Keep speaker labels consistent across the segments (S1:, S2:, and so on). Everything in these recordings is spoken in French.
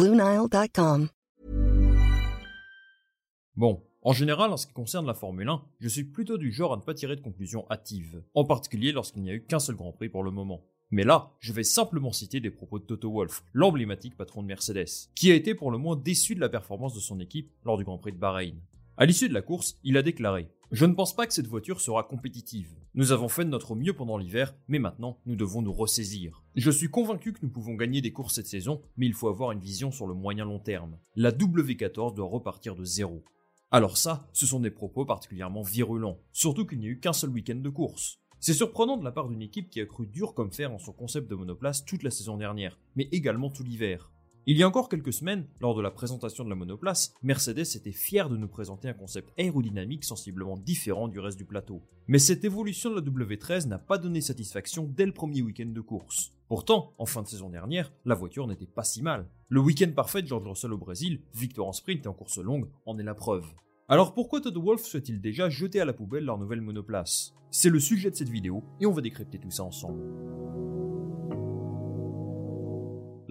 S1: BlueNile.com.
S2: Bon, en général, en ce qui concerne la Formule 1, je suis plutôt du genre à ne pas tirer de conclusions hâtives, en particulier lorsqu'il n'y a eu qu'un seul Grand Prix pour le moment. Mais là, je vais simplement citer des propos de Toto Wolff, l'emblématique patron de Mercedes, qui a été pour le moins déçu de la performance de son équipe lors du Grand Prix de Bahreïn. À l'issue de la course, il a déclaré Je ne pense pas que cette voiture sera compétitive. Nous avons fait de notre mieux pendant l'hiver, mais maintenant nous devons nous ressaisir. Je suis convaincu que nous pouvons gagner des courses cette saison, mais il faut avoir une vision sur le moyen long terme. La W14 doit repartir de zéro. Alors ça, ce sont des propos particulièrement virulents, surtout qu'il n'y a eu qu'un seul week-end de course. C'est surprenant de la part d'une équipe qui a cru dur comme fer en son concept de monoplace toute la saison dernière, mais également tout l'hiver. Il y a encore quelques semaines, lors de la présentation de la monoplace, Mercedes était fier de nous présenter un concept aérodynamique sensiblement différent du reste du plateau. Mais cette évolution de la W13 n'a pas donné satisfaction dès le premier week-end de course. Pourtant, en fin de saison dernière, la voiture n'était pas si mal. Le week-end parfait de George Russell au Brésil, victoire en sprint et en course longue, en est la preuve. Alors pourquoi Todd Wolf souhaite-t-il déjà jeter à la poubelle leur nouvelle monoplace? C'est le sujet de cette vidéo et on va décrypter tout ça ensemble.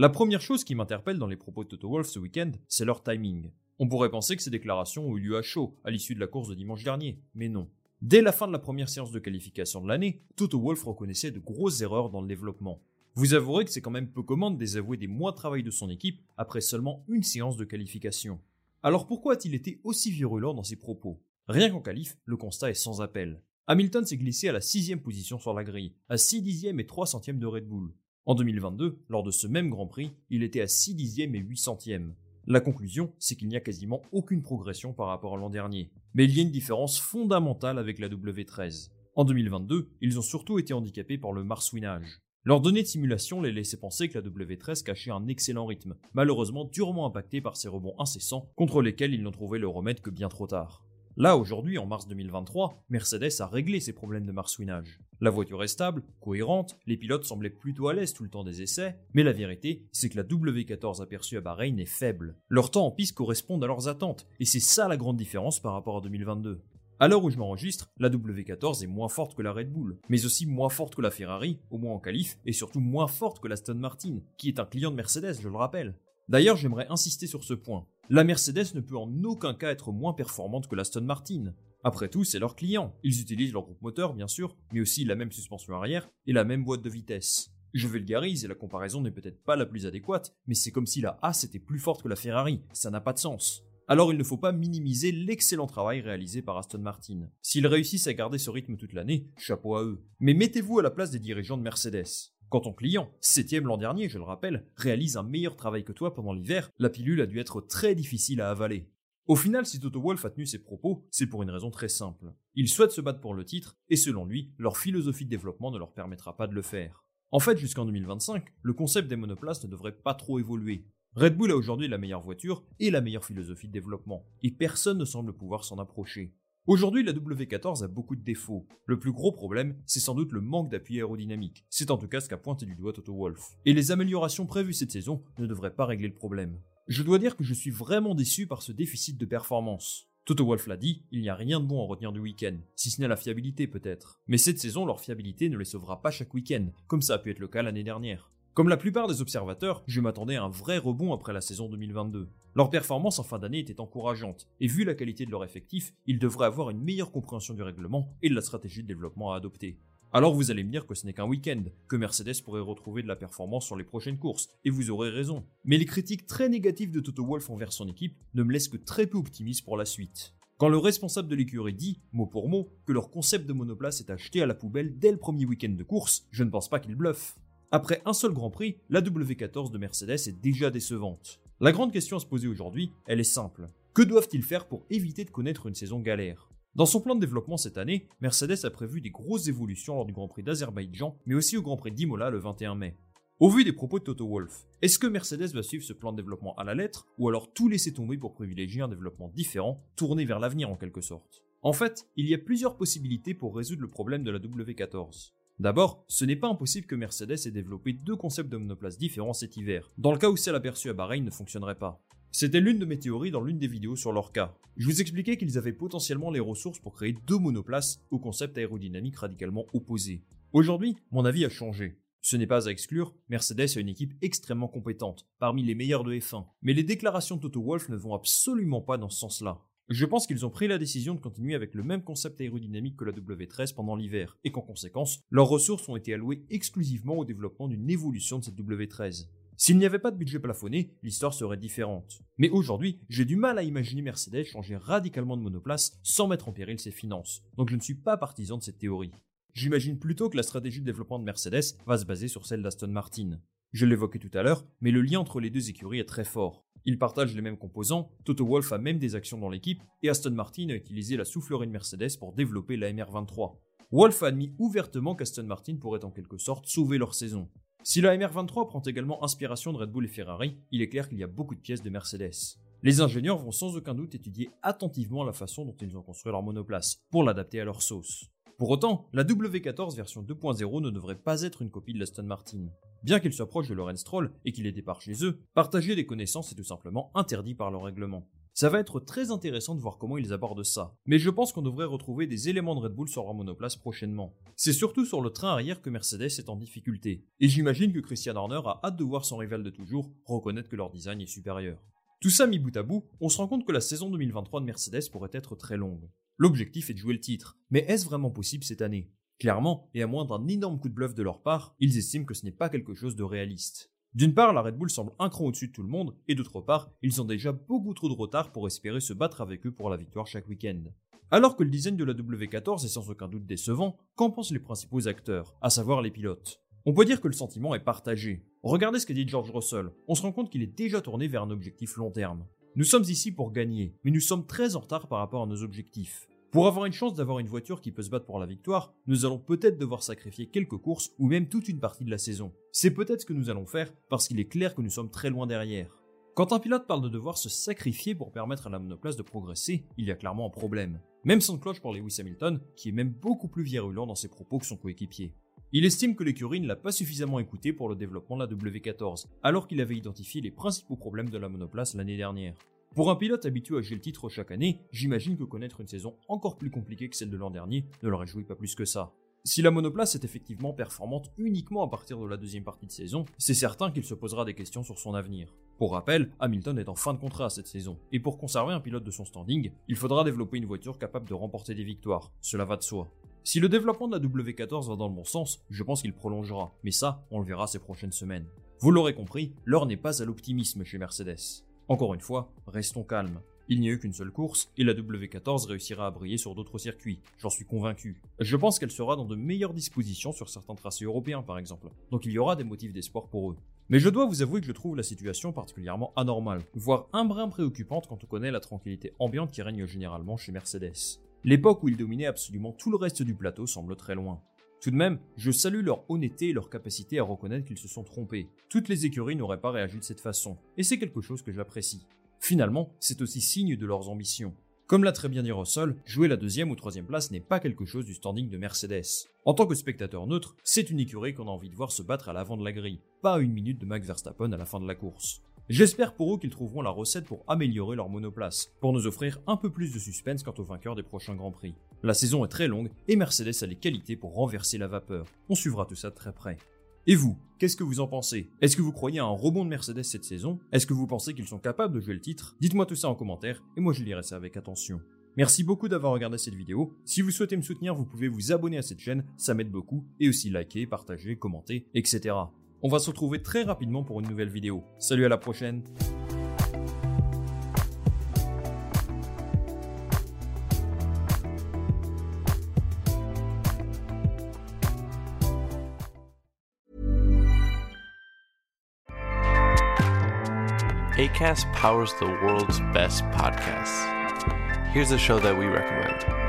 S2: La première chose qui m'interpelle dans les propos de Toto Wolff ce week-end, c'est leur timing. On pourrait penser que ces déclarations ont eu lieu à chaud, à l'issue de la course de dimanche dernier, mais non. Dès la fin de la première séance de qualification de l'année, Toto Wolff reconnaissait de grosses erreurs dans le développement. Vous avouerez que c'est quand même peu commun de désavouer des mois de travail de son équipe après seulement une séance de qualification. Alors pourquoi a-t-il été aussi virulent dans ses propos? Rien qu'en qualif, le constat est sans appel. Hamilton s'est glissé à la sixième position sur la grille, à 6 dixièmes et 3 centièmes de Red Bull. En 2022, lors de ce même Grand Prix, il était à 6 dixièmes et 8 centièmes. La conclusion, c'est qu'il n'y a quasiment aucune progression par rapport à l'an dernier. Mais il y a une différence fondamentale avec la W13. En 2022, ils ont surtout été handicapés par le marsouinage. Leurs données de simulation les laissaient penser que la W13 cachait un excellent rythme, malheureusement durement impacté par ces rebonds incessants contre lesquels ils n'ont trouvé le remède que bien trop tard. Là, aujourd'hui, en mars 2023, Mercedes a réglé ses problèmes de marsouinage. La voiture est stable, cohérente, les pilotes semblaient plutôt à l'aise tout le temps des essais, mais la vérité, c'est que la W14 aperçue à Bahreïn est faible. Leur temps en piste correspond à leurs attentes, et c'est ça la grande différence par rapport à 2022. À l'heure où je m'enregistre, la W14 est moins forte que la Red Bull, mais aussi moins forte que la Ferrari, au moins en qualif, et surtout moins forte que la Stone Martin, qui est un client de Mercedes, je le rappelle. D'ailleurs, j'aimerais insister sur ce point. La Mercedes ne peut en aucun cas être moins performante que l'Aston Martin. Après tout, c'est leur client. Ils utilisent leur groupe moteur, bien sûr, mais aussi la même suspension arrière et la même boîte de vitesse. Je vulgarise et la comparaison n'est peut-être pas la plus adéquate, mais c'est comme si la Haas était plus forte que la Ferrari, ça n'a pas de sens. Alors il ne faut pas minimiser l'excellent travail réalisé par Aston Martin. S'ils réussissent à garder ce rythme toute l'année, chapeau à eux. Mais mettez-vous à la place des dirigeants de Mercedes. Quand ton client, septième l'an dernier, je le rappelle, réalise un meilleur travail que toi pendant l'hiver, la pilule a dû être très difficile à avaler. Au final, si Toto Wolff a tenu ses propos, c'est pour une raison très simple. Ils souhaitent se battre pour le titre, et selon lui, leur philosophie de développement ne leur permettra pas de le faire. En fait, jusqu'en 2025, le concept des monoplaces ne devrait pas trop évoluer. Red Bull a aujourd'hui la meilleure voiture et la meilleure philosophie de développement, et personne ne semble pouvoir s'en approcher. Aujourd'hui, la W14 a beaucoup de défauts. Le plus gros problème, c'est sans doute le manque d'appui aérodynamique. C'est en tout cas ce qu'a pointé du doigt Toto Wolff. Et les améliorations prévues cette saison ne devraient pas régler le problème. Je dois dire que je suis vraiment déçu par ce déficit de performance. Toto Wolff l'a dit, il n'y a rien de bon à retenir du week-end, si ce n'est la fiabilité peut-être. Mais cette saison, leur fiabilité ne les sauvera pas chaque week-end, comme ça a pu être le cas l'année dernière. Comme la plupart des observateurs, je m'attendais à un vrai rebond après la saison 2022. Leur performance en fin d'année était encourageante, et vu la qualité de leur effectif, ils devraient avoir une meilleure compréhension du règlement et de la stratégie de développement à adopter. Alors vous allez me dire que ce n'est qu'un week-end, que Mercedes pourrait retrouver de la performance sur les prochaines courses, et vous aurez raison. Mais les critiques très négatives de Toto Wolff envers son équipe ne me laissent que très peu optimiste pour la suite. Quand le responsable de l'écurie dit, mot pour mot, que leur concept de monoplace est acheté à la poubelle dès le premier week-end de course, je ne pense pas qu'il bluffe. Après un seul Grand Prix, la W14 de Mercedes est déjà décevante. La grande question à se poser aujourd'hui, elle est simple. Que doivent-ils faire pour éviter de connaître une saison galère? Dans son plan de développement cette année, Mercedes a prévu des grosses évolutions lors du Grand Prix d'Azerbaïdjan, mais aussi au Grand Prix d'Imola le 21 mai. Au vu des propos de Toto Wolff, est-ce que Mercedes va suivre ce plan de développement à la lettre, ou alors tout laisser tomber pour privilégier un développement différent, tourné vers l'avenir en quelque sorte? En fait, il y a plusieurs possibilités pour résoudre le problème de la W14. D'abord, ce n'est pas impossible que Mercedes ait développé deux concepts de monoplace différents cet hiver, dans le cas où celle aperçue à Bahreïn ne fonctionnerait pas. C'était l'une de mes théories dans l'une des vidéos sur leur cas. Je vous expliquais qu'ils avaient potentiellement les ressources pour créer deux monoplaces au concept aérodynamique radicalement opposé. Aujourd'hui, mon avis a changé. Ce n'est pas à exclure, Mercedes a une équipe extrêmement compétente, parmi les meilleurs de F1. Mais les déclarations de Toto Wolff ne vont absolument pas dans ce sens-là. Je pense qu'ils ont pris la décision de continuer avec le même concept aérodynamique que la W13 pendant l'hiver, et qu'en conséquence, leurs ressources ont été allouées exclusivement au développement d'une évolution de cette W13. S'il n'y avait pas de budget plafonné, l'histoire serait différente. Mais aujourd'hui, j'ai du mal à imaginer Mercedes changer radicalement de monoplace sans mettre en péril ses finances. Donc je ne suis pas partisan de cette théorie. J'imagine plutôt que la stratégie de développement de Mercedes va se baser sur celle d'Aston Martin. Je l'évoquais tout à l'heure, mais le lien entre les deux écuries est très fort. Ils partagent les mêmes composants, Toto Wolff a même des actions dans l'équipe, et Aston Martin a utilisé la soufflerie de Mercedes pour développer la MR23. Wolff a admis ouvertement qu'Aston Martin pourrait en quelque sorte sauver leur saison. Si la MR23 prend également inspiration de Red Bull et Ferrari, il est clair qu'il y a beaucoup de pièces de Mercedes. Les ingénieurs vont sans aucun doute étudier attentivement la façon dont ils ont construit leur monoplace, pour l'adapter à leur sauce. Pour autant, la W14 version 2.0 ne devrait pas être une copie de l'Aston Martin. Bien qu'il soit proche de Lorenz Stroll et qu'il ait départ chez eux, partager des connaissances est tout simplement interdit par leur règlement. Ça va être très intéressant de voir comment ils abordent ça, mais je pense qu'on devrait retrouver des éléments de Red Bull sur leur monoplace prochainement. C'est surtout sur le train arrière que Mercedes est en difficulté, et j'imagine que Christian Horner a hâte de voir son rival de toujours reconnaître que leur design est supérieur. Tout ça mis bout à bout, on se rend compte que la saison 2023 de Mercedes pourrait être très longue. L'objectif est de jouer le titre, mais est-ce vraiment possible cette année? Clairement, et à moins d'un énorme coup de bluff de leur part, ils estiment que ce n'est pas quelque chose de réaliste. D'une part, la Red Bull semble un cran au-dessus de tout le monde, et d'autre part, ils ont déjà beaucoup trop de retard pour espérer se battre avec eux pour la victoire chaque week-end. Alors que le design de la W14 est sans aucun doute décevant, qu'en pensent les principaux acteurs, à savoir les pilotes? On peut dire que le sentiment est partagé. Regardez ce qu'a dit George Russell, on se rend compte qu'il est déjà tourné vers un objectif long terme. Nous sommes ici pour gagner, mais nous sommes très en retard par rapport à nos objectifs. Pour avoir une chance d'avoir une voiture qui peut se battre pour la victoire, nous allons peut-être devoir sacrifier quelques courses ou même toute une partie de la saison. C'est peut-être ce que nous allons faire parce qu'il est clair que nous sommes très loin derrière. Quand un pilote parle de devoir se sacrifier pour permettre à la monoplace de progresser, il y a clairement un problème. Même sans cloche pour Lewis Hamilton, qui est même beaucoup plus virulent dans ses propos que son coéquipier. Il estime que l'écurie ne l'a pas suffisamment écouté pour le développement de la W14, alors qu'il avait identifié les principaux problèmes de la monoplace l'année dernière. Pour un pilote habitué à jouer le titre chaque année, j'imagine que connaître une saison encore plus compliquée que celle de l'an dernier ne leur réjouit pas plus que ça. Si la monoplace est effectivement performante uniquement à partir de la deuxième partie de saison, c'est certain qu'il se posera des questions sur son avenir. Pour rappel, Hamilton est en fin de contrat cette saison, et pour conserver un pilote de son standing, il faudra développer une voiture capable de remporter des victoires, cela va de soi. Si le développement de la W14 va dans le bon sens, je pense qu'il prolongera, mais ça, on le verra ces prochaines semaines. Vous l'aurez compris, l'heure n'est pas à l'optimisme chez Mercedes. Encore une fois, restons calmes. Il n'y a eu qu'une seule course, et la W14 réussira à briller sur d'autres circuits, j'en suis convaincu. Je pense qu'elle sera dans de meilleures dispositions sur certains tracés européens par exemple, donc il y aura des motifs d'espoir pour eux. Mais je dois vous avouer que je trouve la situation particulièrement anormale, voire un brin préoccupante quand on connaît la tranquillité ambiante qui règne généralement chez Mercedes. L'époque où ils dominaient absolument tout le reste du plateau semble très loin. Tout de même, je salue leur honnêteté et leur capacité à reconnaître qu'ils se sont trompés. Toutes les écuries n'auraient pas réagi de cette façon, et c'est quelque chose que j'apprécie. Finalement, c'est aussi signe de leurs ambitions. Comme l'a très bien dit Russell, jouer la deuxième ou troisième place n'est pas quelque chose du standing de Mercedes. En tant que spectateur neutre, c'est une écurie qu'on a envie de voir se battre à l'avant de la grille, pas une minute de Max Verstappen à la fin de la course. J'espère pour eux qu'ils trouveront la recette pour améliorer leur monoplace, pour nous offrir un peu plus de suspense quant au vainqueur des prochains Grands Prix. La saison est très longue et Mercedes a les qualités pour renverser la vapeur. On suivra tout ça très près. Et vous, qu'est-ce que vous en pensez? Est-ce que vous croyez à un rebond de Mercedes cette saison? Est-ce que vous pensez qu'ils sont capables de jouer le titre? Dites-moi tout ça en commentaire et moi je lirai ça avec attention. Merci beaucoup d'avoir regardé cette vidéo. Si vous souhaitez me soutenir, vous pouvez vous abonner à cette chaîne, ça m'aide beaucoup, et aussi liker, partager, commenter, etc. On va se retrouver très rapidement pour une nouvelle vidéo. Salut à la prochaine
S3: ACAST powers the world's best podcasts. Here's a show that we recommend.